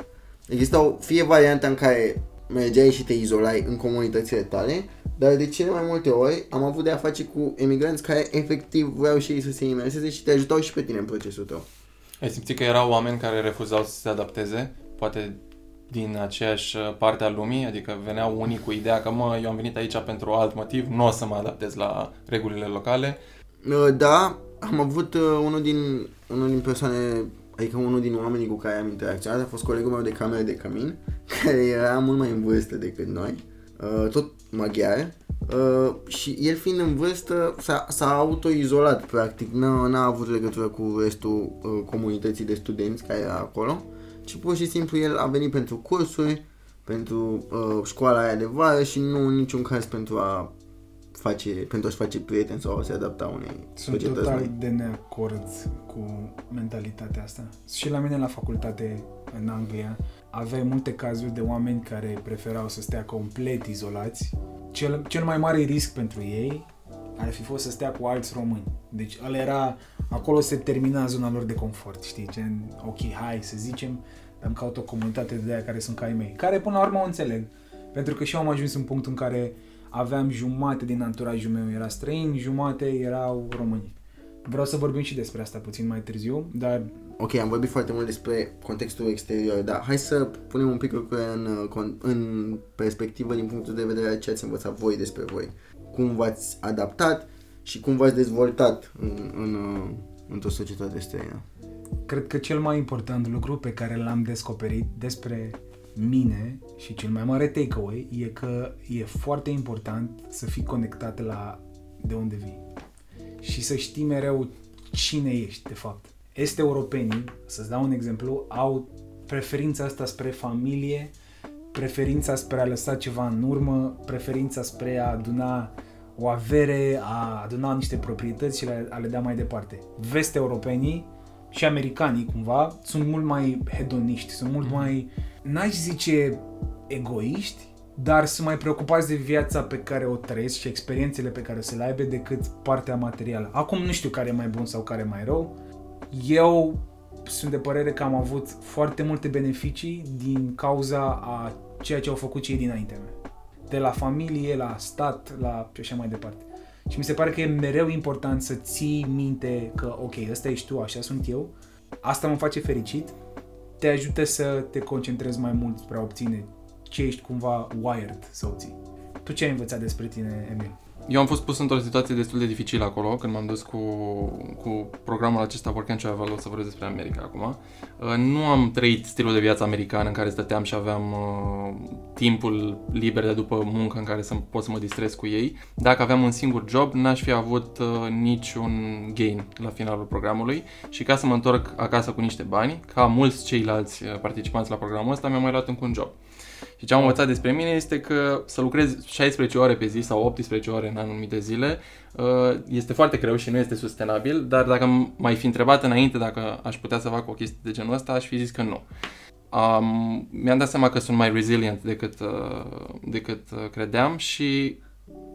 existau fie varianta în care mergeai și te izolai în comunitățile tale, dar de cele mai multe ori am avut de a face cu emigranți care efectiv vreau și ei să se imerseze și te ajutau și pe tine în procesul tău. Ai simțit că erau oameni care refuzau să se adapteze? Poate din aceeași parte a lumii? Adică veneau unii cu ideea că, mă, eu am venit aici pentru alt motiv, nu o să mă adaptez la regulile locale. Uh, Da, am avut uh, unul din, unul din persoane, adică unul din oamenii cu care am interacționat, a fost colegul meu de cameră de cămin, care era mult mai în vârstă decât noi, uh, tot maghiar, uh, și el fiind în vârstă s-a, s-a autoizolat practic, n-a, n-a avut legătură cu restul uh, comunității de studenți care era acolo, ci pur și simplu el a venit pentru cursuri, pentru uh, școala aia de vară și nu în niciun caz pentru a face, pentru a-și face prieteni sau a se adapta unei Sunt societăți total noi. de neacord cu mentalitatea asta. Și la mine la facultate în Anglia aveai multe cazuri de oameni care preferau să stea complet izolați. Cel, cel mai mare risc pentru ei ar fi fost să stea cu alți români. Deci ăla era, acolo se termina zona lor de confort, știi, gen, ok, hai să zicem, am caut o comunitate de aia care sunt ca ai mei, care până la urmă o înțeleg. Pentru că și eu am ajuns în punctul în care aveam jumate din anturajul meu era străin, jumate erau români. Vreau să vorbim și despre asta puțin mai târziu, dar Ok, am vorbit foarte mult despre contextul exterior, dar hai să punem un pic lucrurile în, uh, con- în perspectivă din punctul de vedere al ce ați învățat voi despre voi. Cum v-ați adaptat și cum v-ați dezvoltat în, în, uh, într-o societate străină. cred că cel mai important lucru pe care l-am descoperit despre mine și cel mai mare takeaway e că e foarte important să fii conectat la de unde vii și să știi mereu cine ești de fapt. Este europenii, să-ți dau un exemplu, au preferința asta spre familie, preferința spre a lăsa ceva în urmă, preferința spre a aduna o avere, a aduna niște proprietăți și le- a le da mai departe. Vest europenii și americanii cumva sunt mult mai hedoniști, sunt mult mai, n-aș zice egoiști, dar sunt mai preocupați de viața pe care o trăiesc și experiențele pe care o să le aibă decât partea materială. Acum nu știu care e mai bun sau care e mai rău. Eu sunt de părere că am avut foarte multe beneficii din cauza a ceea ce au făcut cei dinaintea mea. De la familie, la stat, la și așa mai departe. Și mi se pare că e mereu important să ții minte că, ok, ăsta ești tu, așa sunt eu, asta mă face fericit, te ajută să te concentrezi mai mult spre a obține ce ești cumva wired să obții. Tu ce ai învățat despre tine, Emil? Eu am fost pus într-o situație destul de dificilă acolo când m-am dus cu, cu programul acesta Work and Travel, o să vorbesc despre America acum. Uh, Nu am trăit stilul de viață american în care stăteam și aveam uh, timpul liber de după muncă în care să pot să mă distrez cu ei. Dacă aveam un singur job, n-aș fi avut uh, niciun gain la finalul programului și ca să mă întorc acasă cu niște bani, ca mulți ceilalți uh, participanți la programul ăsta, mi-am mai luat încă un job. Și ce am învățat despre mine este că să lucrez 16 ore pe zi sau 18 ore în anumite zile uh, este foarte greu și nu este sustenabil, dar dacă m- m-ai fi întrebat înainte dacă aș putea să fac o chestie de genul ăsta, aș fi zis că nu. Um, mi-am dat seama că sunt mai resilient decât, uh, decât uh, credeam și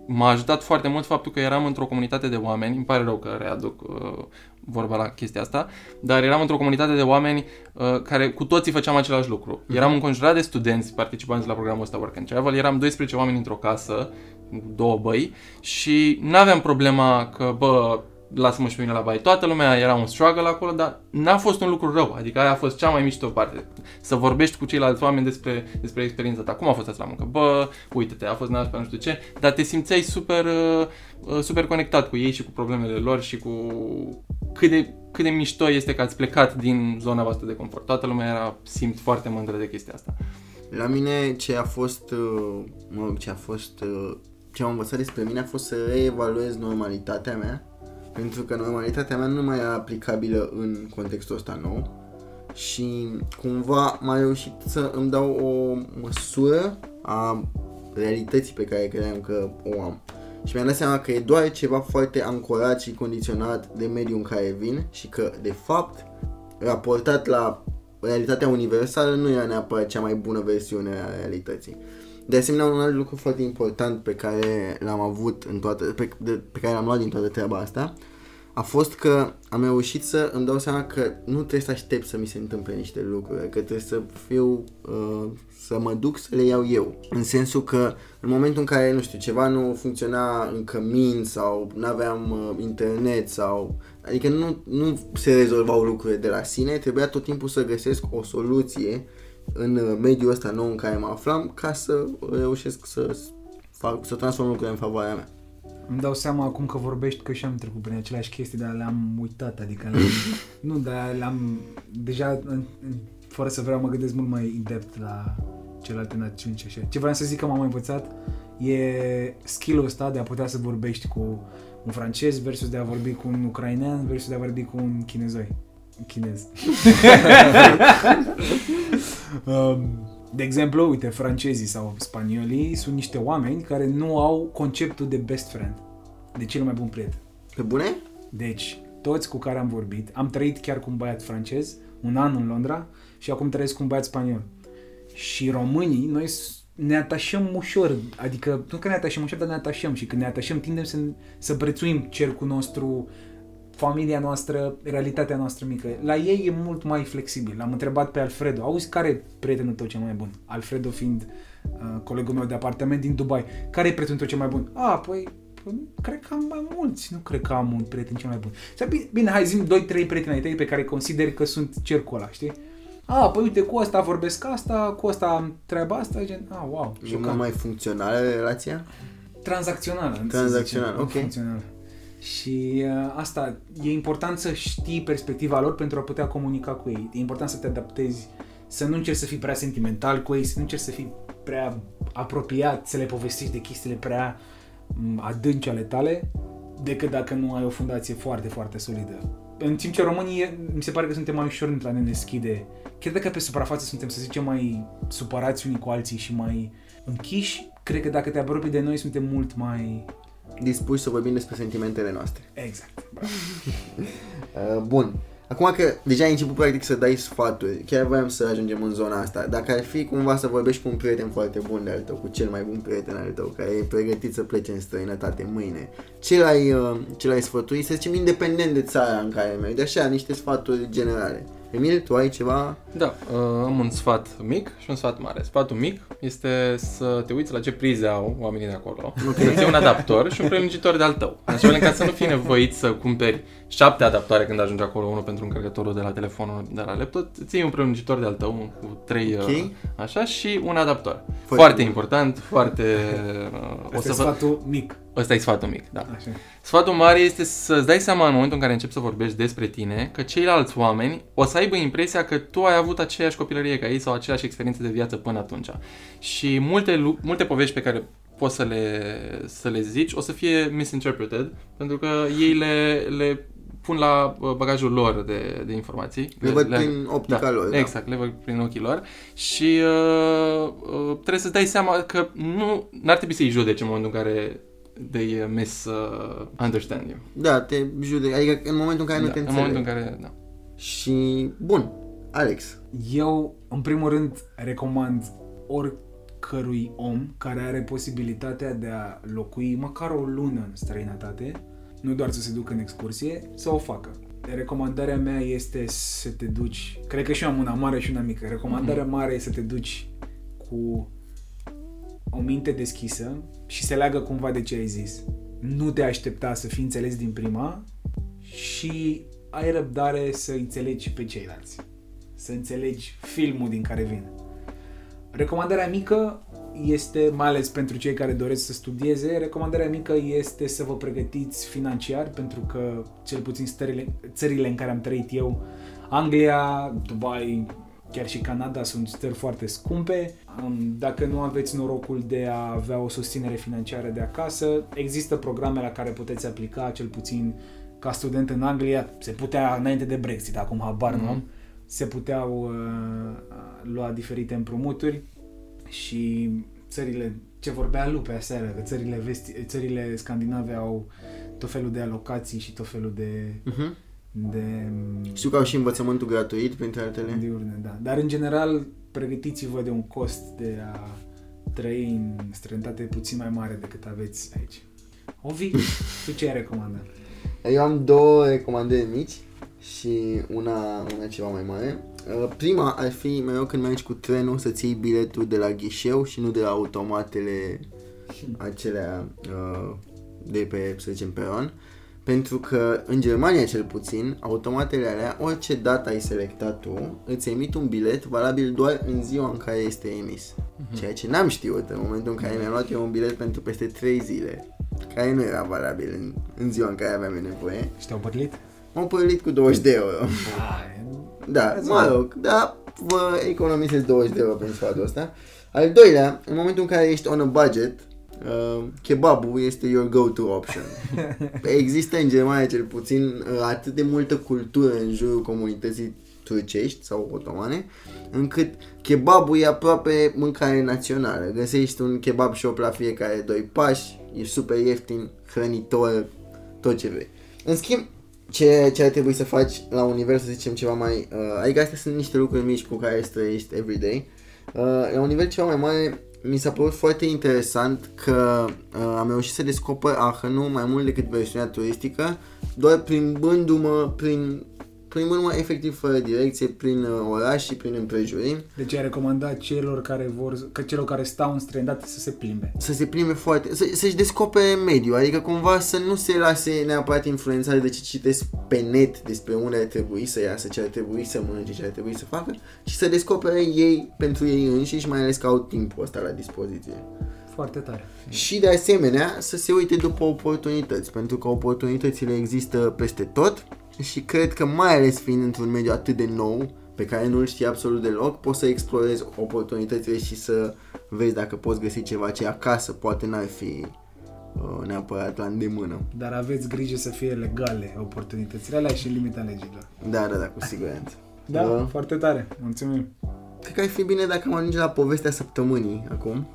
m-a ajutat foarte mult faptul că eram într-o comunitate de oameni, îmi pare rău că readuc uh, vorba la chestia asta, dar eram într-o comunitate de oameni uh, care cu toții făceam același lucru. Eram înconjurat de studenți participanți la programul ăsta Work and Travel, eram 12 oameni într-o casă, două băi și n-aveam problema că, bă, lasă-mă și pe mine la baie. Toată lumea era un struggle acolo, dar n-a fost un lucru rău. Adică aia a fost cea mai mișto parte. Să vorbești cu ceilalți oameni despre, despre experiența ta. Cum a fost asta la muncă? Bă, uite-te, a fost nașpa, nu știu ce. Dar te simțeai super, uh, uh, super conectat cu ei și cu problemele lor și cu cât de, cât de mișto este că ați plecat din zona voastră de confort. Toată lumea era, simt foarte mândră de chestia asta. La mine ce a fost, uh, mă rog, ce a fost, uh, ce am învățat despre mine a fost să reevaluez normalitatea mea, pentru că normalitatea mea nu mai era aplicabilă în contextul ăsta nou și cumva m-a reușit să îmi dau o măsură a realității pe care credeam că o am. Și mi-am dat seama că e doar ceva foarte ancorat și condiționat de mediul în care vin și că, de fapt, raportat la realitatea universală nu era neapărat cea mai bună versiune a realității. De asemenea, un alt lucru foarte important pe care l-am avut în toată, pe, de, pe care l-am luat din toată treaba asta, a fost că am reușit să îmi dau seama că nu trebuie să aștept să mi se întâmple niște lucruri, că trebuie să fiu, uh, să mă duc să le iau eu. În sensul că în momentul în care, nu știu, ceva nu funcționa în cămin sau nu aveam uh, internet sau... Adică nu, nu se rezolvau lucrurile de la sine, trebuia tot timpul să găsesc o soluție în uh, mediul ăsta nou în care mă aflam ca să reușesc să, fac, să transform lucrurile în favoarea mea. Îmi dau seama acum că vorbești că și am trecut prin aceleași chestii, dar le-am uitat, adică le-am, nu, dar le-am deja, în, în, fără să vreau, mă gândesc mult mai in-depth la celelalte națiuni și așa. Ce vreau să zic că m-am învățat e skill-ul ăsta de a putea să vorbești cu un francez versus de a vorbi cu un ucrainean versus de a vorbi cu un chinezoi. Chinez. um, de exemplu, uite, francezii sau spaniolii sunt niște oameni care nu au conceptul de best friend, de cel mai bun prieten. Pe bune? Deci, toți cu care am vorbit, am trăit chiar cu un băiat francez, un an în Londra și acum trăiesc cu un băiat spaniol. Și românii, noi s- ne atașăm ușor, adică nu că ne atașăm ușor, dar ne atașăm și când ne atașăm tindem să, să prețuim cercul nostru, familia noastră, realitatea noastră mică. La ei e mult mai flexibil. L-am întrebat pe Alfredo, auzi care e prietenul tău cel mai bun? Alfredo fiind uh, colegul meu de apartament din Dubai. Care e prietenul tău cel mai bun? A, păi, păi cred că am mai mulți, nu cred că am un prieten cel mai bun. Sau, bine, bine, hai zi 2-3 prieteni ai tăi pe care consideri că sunt cercul ăla, știi? A, păi uite, cu ăsta vorbesc asta, cu ăsta am treaba asta, gen, a, wow, E șocant. mult mai funcțională relația? Tranzacțională. să Tranzacțională, zicem, ok. Funcțională. Și uh, asta, e important să știi perspectiva lor pentru a putea comunica cu ei. E important să te adaptezi, să nu încerci să fii prea sentimental cu ei, să nu încerci să fii prea apropiat, să le povestești de chestiile prea m, adânci ale tale, decât dacă nu ai o fundație foarte, foarte solidă. În timp ce românii, e- mi se pare că suntem mai ușor într a ne deschide. Chiar dacă pe suprafață suntem, să zicem, mai supărați unii cu alții și mai închiși, cred că dacă te apropii de noi, suntem mult mai... Dispuși să vorbim despre sentimentele noastre. Exact. Uh, bun. Acum că deja ai început practic să dai sfaturi, chiar voiam să ajungem în zona asta. Dacă ar fi cumva să vorbești cu un prieten foarte bun de al tău, cu cel mai bun prieten al tău, care e pregătit să plece în străinătate mâine, ce l-ai, uh, ce l-ai sfătui, să zicem, independent de țara în care mergi, de așa, niște sfaturi generale. Emil, tu ai ceva? Da, uh, am un sfat mic și un sfat mare. Sfatul mic este să te uiți la ce prize au oamenii de acolo, okay. să-ți iei un adaptor și un prelungitor de al tău. În așa fel încât să nu fii nevoit să cumperi șapte adaptoare când ajungi acolo, unul pentru încărcătorul de la telefon, unul de la laptop, îți iei un prelungitor de al tău, un cu trei, Ok. uh, așa, și un adaptor. Foarte, Foarte foarte bun. important, foarte... Uh, Asta e sfatul mic. Ăsta e sfatul mic, da. Așa. Sfatul mare este să-ți dai seama în momentul în care începi să vorbești despre tine că ceilalți oameni o să aibă impresia că tu ai avut aceeași copilărie ca ei sau aceeași experiență de viață până atunci. Și multe, lu- multe povești pe care poți să le, să le zici o să fie misinterpreted pentru că ei le, le pun la uh, bagajul lor de, de informații. Le văd prin optica da, lor, da. Exact, le văd prin ochii lor și uh, uh, trebuie să dai seama că nu n-ar trebui să-i judeci în momentul în care they uh, miss uh, understand you. Da, te judec, adică în momentul în care nu Da, te în înțeleg. momentul în care, da. Și, bun, Alex, Eu, în primul rând, recomand oricărui om care are posibilitatea de a locui măcar o lună în străinătate, nu doar să se ducă în excursie, să o facă. Recomandarea mea este să te duci, cred că și eu am una mare și una mică, recomandarea mare este să te duci cu o minte deschisă și se leagă cumva de ce ai zis. Nu te aștepta să fii înțeles din prima și ai răbdare să înțelegi și pe ceilalți. Să înțelegi filmul din care vin. Recomandarea mică este, mai ales pentru cei care doresc să studieze, recomandarea mică este să vă pregătiți financiar, pentru că cel puțin stările, țările în care am trăit eu, Anglia, Dubai, chiar și Canada sunt stări foarte scumpe. Um, Dacă nu aveți norocul de a avea o susținere financiară de acasă, există programe la care puteți aplica, cel puțin ca student în Anglia, se putea înainte de Brexit, acum habar nu am, se puteau uh, lua diferite împrumuturi și țările ce vorbea Lu pe aseară, că țările, vesti, țările scandinave au tot felul de alocații și tot felul de... Uh-huh. De Știu că au și învățământul gratuit, printre altele. diurne, da. Dar în general, pregătiți-vă de un cost de a trăi în străinătate puțin mai mare decât aveți aici. Ovi, tu ce ai recomandat? Eu am două recomandări mici și una, una ceva mai mare. Uh, Prima ar fi mereu când mergi cu trenul să-ți iei biletul de la ghișeu și nu de la automatele acelea uh, de pe, să zicem, peron. Pentru că în Germania cel puțin, automatele alea, orice dată ai selectat tu, îți emit un bilet valabil doar în ziua în care este emis. Ceea ce n-am știut în momentul în care mi-am luat eu un bilet pentru peste 3 zile, care nu era valabil în, în ziua în care aveam eu nevoie. Și te-au bărlit? M-am părălit cu 20 de euro. Ah, Da, Îți mă rog, da, vă economisesc 20 de euro pentru sfatul ăsta. Al doilea, în momentul în care ești on a budget, uh, kebabul este your go-to option. Există în Germania cel puțin uh, atât de multă cultură în jurul comunității turcești sau otomane, încât kebabul e aproape mâncare națională. Găsești un kebab shop la fiecare doi pași, e super ieftin, hrănitor, tot ce vrei. În schimb, ce, ce ar trebui să faci la un nivel, să zicem, ceva mai... Uh, adică astea sunt niște lucruri mici cu care trăiești everyday. Uh, la un nivel ceva mai mare, mi s-a părut foarte interesant că uh, am reușit să descoper Aachenul mai mult decât versiunea turistică, doar plimbându-mă prin plimbându-mă efectiv fără direcție prin uh, oraș și prin împrejurimi Deci ai recomandat celor care vor, că celor care stau în străinătate să se plimbe. să se plimbe foarte, să, să-și descopere mediul, adică cumva să nu se lase neapărat influențate de ce citesc pe net despre unde ar trebui să iasă, ce ar trebui să mănânce, ce ar trebui să facă, ci să descopere ei pentru ei înșiși, mai ales că au timpul ăsta la dispoziție. Foarte tare. Și de asemenea să se uite după oportunități, pentru că oportunitățile există peste tot și cred că mai ales fiind într-un mediu atât de nou, pe care nu-l știi absolut deloc, poți să explorezi oportunitățile și să vezi dacă poți găsi ceva ce acasă poate n-ar fi uh, neapărat la îndemână. Dar aveți grijă să fie legale oportunitățile alea și limita legilor. Da, da, da, cu siguranță. Da, Da. foarte tare. Mulțumim. Cred că ar fi bine dacă am ajunge la povestea săptămânii acum.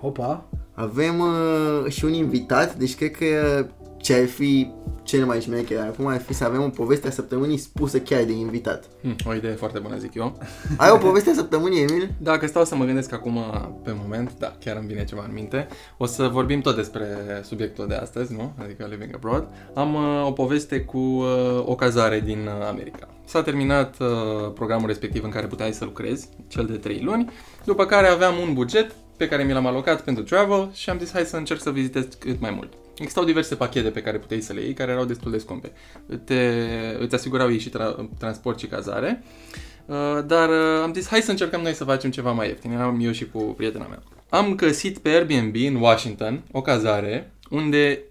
Hopa. Avem uh, și un invitat, deci cred că ce ar fi cel mai șmecher acum ar fi să avem o poveste a săptămânii spusă chiar de invitat. Hm, o idee foarte bună, zic eu. Ai o poveste a săptămânii, Emil? Dacă stau să mă gândesc acum pe moment, da, chiar îmi vine ceva în minte. O să vorbim tot despre subiectul de astăzi, nu? Adică Living Abroad. Am uh, o poveste cu uh, o cazare din uh, America. S-a terminat uh, programul respectiv în care puteai să lucrezi, cel de 3 luni, după care aveam un buget pe care mi l-am alocat pentru travel și am zis hai să încerc să vizitez cât mai mult. Existau diverse pachete pe care puteai să le iei, care erau destul de scumpe. Te, îți asigurau ei și tra- transport și cazare, Uh, dar uh, am zis hai să încercăm noi să facem ceva mai ieftin. Eram eu și cu prietena mea. Am găsit pe Airbnb în Washington o cazare unde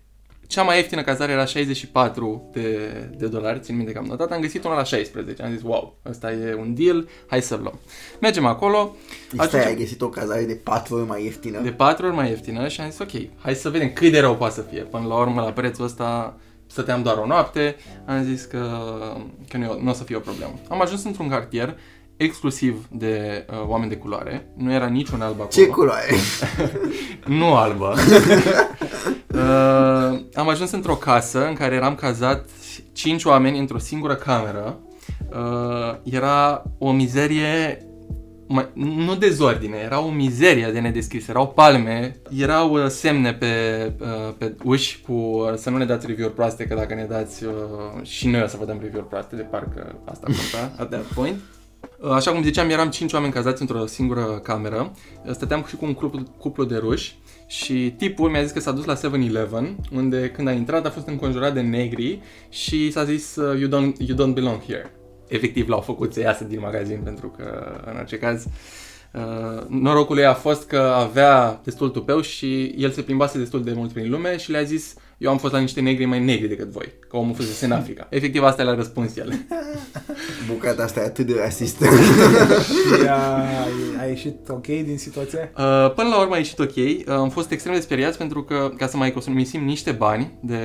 cea mai ieftină cazare era 64 de, de dolari, țin minte că am notat, am găsit una la 16. Am zis, wow, ăsta e un deal, hai să luăm. Mergem acolo, Deci stai, ai găsit o cazare de 4 ori mai ieftină. de patru ori mai ieftină și am zis, ok, hai să vedem cât de rău poate să fie. Până la urmă, la prețul ăsta, stăteam doar o noapte, am zis că, că nu, nu o să fie o problemă. Am ajuns într-un cartier exclusiv de uh, oameni de culoare, nu era niciun alb acolo. Ce culoare? Nu albă. uh, am ajuns într-o casă în care eram cazat cinci oameni într-o singură cameră. Uh, era o mizerie mai, nu dezordine, era o mizerie de nedescris. Erau palme, erau uh, semne pe, uh, pe uși cu uh, să nu ne dați review-uri proaste, că dacă ne dați uh, și noi o să vă dăm review-uri proaste, de parcă asta conta, at that point. Uh, Așa cum ziceam, eram cinci oameni cazați într-o singură cameră. Uh, Stăteam și cu un cuplu, cuplu de ruși și tipul mi-a zis că s-a dus la 7-Eleven, unde când a intrat a fost înconjurat de negri și s-a zis uh, you don't, you don't belong here. Efectiv l-au făcut să iasă din magazin pentru că, în orice caz, Uh, norocul ei a fost că avea destul tupeu și el se plimbase destul de mult prin lume și le-a zis eu am fost la niște negri mai negri decât voi, că omul fusese în Africa. Efectiv asta le-a răspuns el. Bucata asta e atât de rasistă. Și a, a ieșit ok din situație? Uh, până la urmă a ieșit ok. Uh, am fost extrem de speriați pentru că, ca să mai economisim niște bani de,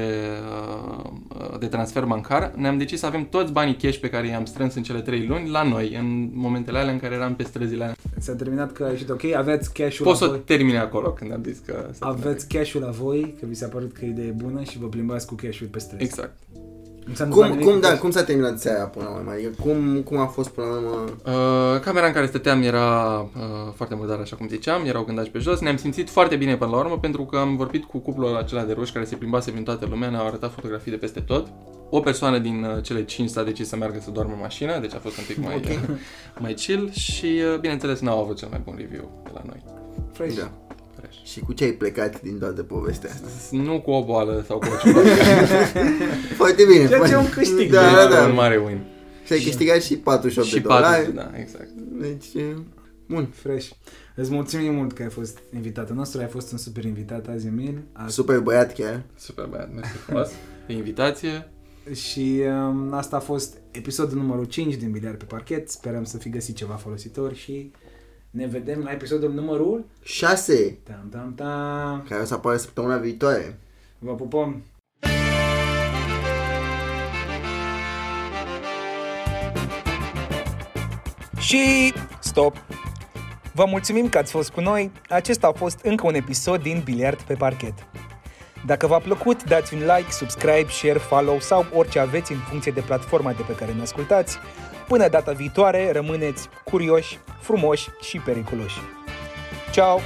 uh, de transfer bancar, ne-am decis să avem toți banii cash pe care i-am strâns în cele trei luni la noi, în momentele alea în care eram pe străzile S-a terminat că a ieșit ok, aveți cash-ul Poți la să voi. termine acolo când am zis că... s-a Aveți cash-ul la voi, că vi s-a părut că e idee bună și vă plimbați cu cash-ul pe stres. Exact. Nu s-a întâmplat Cum, nimic cum, cu da, cash? cum s-a terminat seara până la urmă? Adică cum, cum a fost până la urmă? Uh, camera în care stăteam era uh, foarte murdară, așa cum ziceam, erau gândași pe jos. Ne-am simțit foarte bine până la urmă pentru că am vorbit cu cuplul acela de roși care se plimbase prin toată lumea, ne-au arătat fotografii de peste tot. O persoană din uh, cele 5 s-a decis să meargă să doarmă în mașină, deci a fost un pic mai, Ok. mai chill și, uh, bineînțeles, n-au avut cel mai bun review de la noi. Fresh. Da. Fresh. Și cu ce ai plecat din toată povestea asta? Nu cu o boală sau cu o ceva. Foarte bine. Ceea ce foarte- e un câștig. Da, da, da. un mare win. Și ai câștigat și 48 Și de dolari. 4, da, exact. Deci, e, bun. Fresh. Îți mulțumim mult că ai fost invitatul nostru, ai fost un super invitat azi, Emil. A- Super băiat chiar. Super băiat, mersi frumos. De invitație. Și um, asta a fost episodul numărul 5 din Biliard pe parchet. Sperăm să fi găsit ceva folositor și ne vedem la episodul numărul 6. tam tam tam. Care o să apară săptămâna viitoare. Vă pupăm! Și stop! Vă mulțumim că ați fost cu noi. Acesta a fost încă un episod din Biliard pe parchet. Dacă v-a plăcut, dați un like, subscribe, share, follow sau orice aveți în funcție de platforma de pe care ne ascultați. Până data viitoare, rămâneți curioși, frumoși și periculoși. Ciao!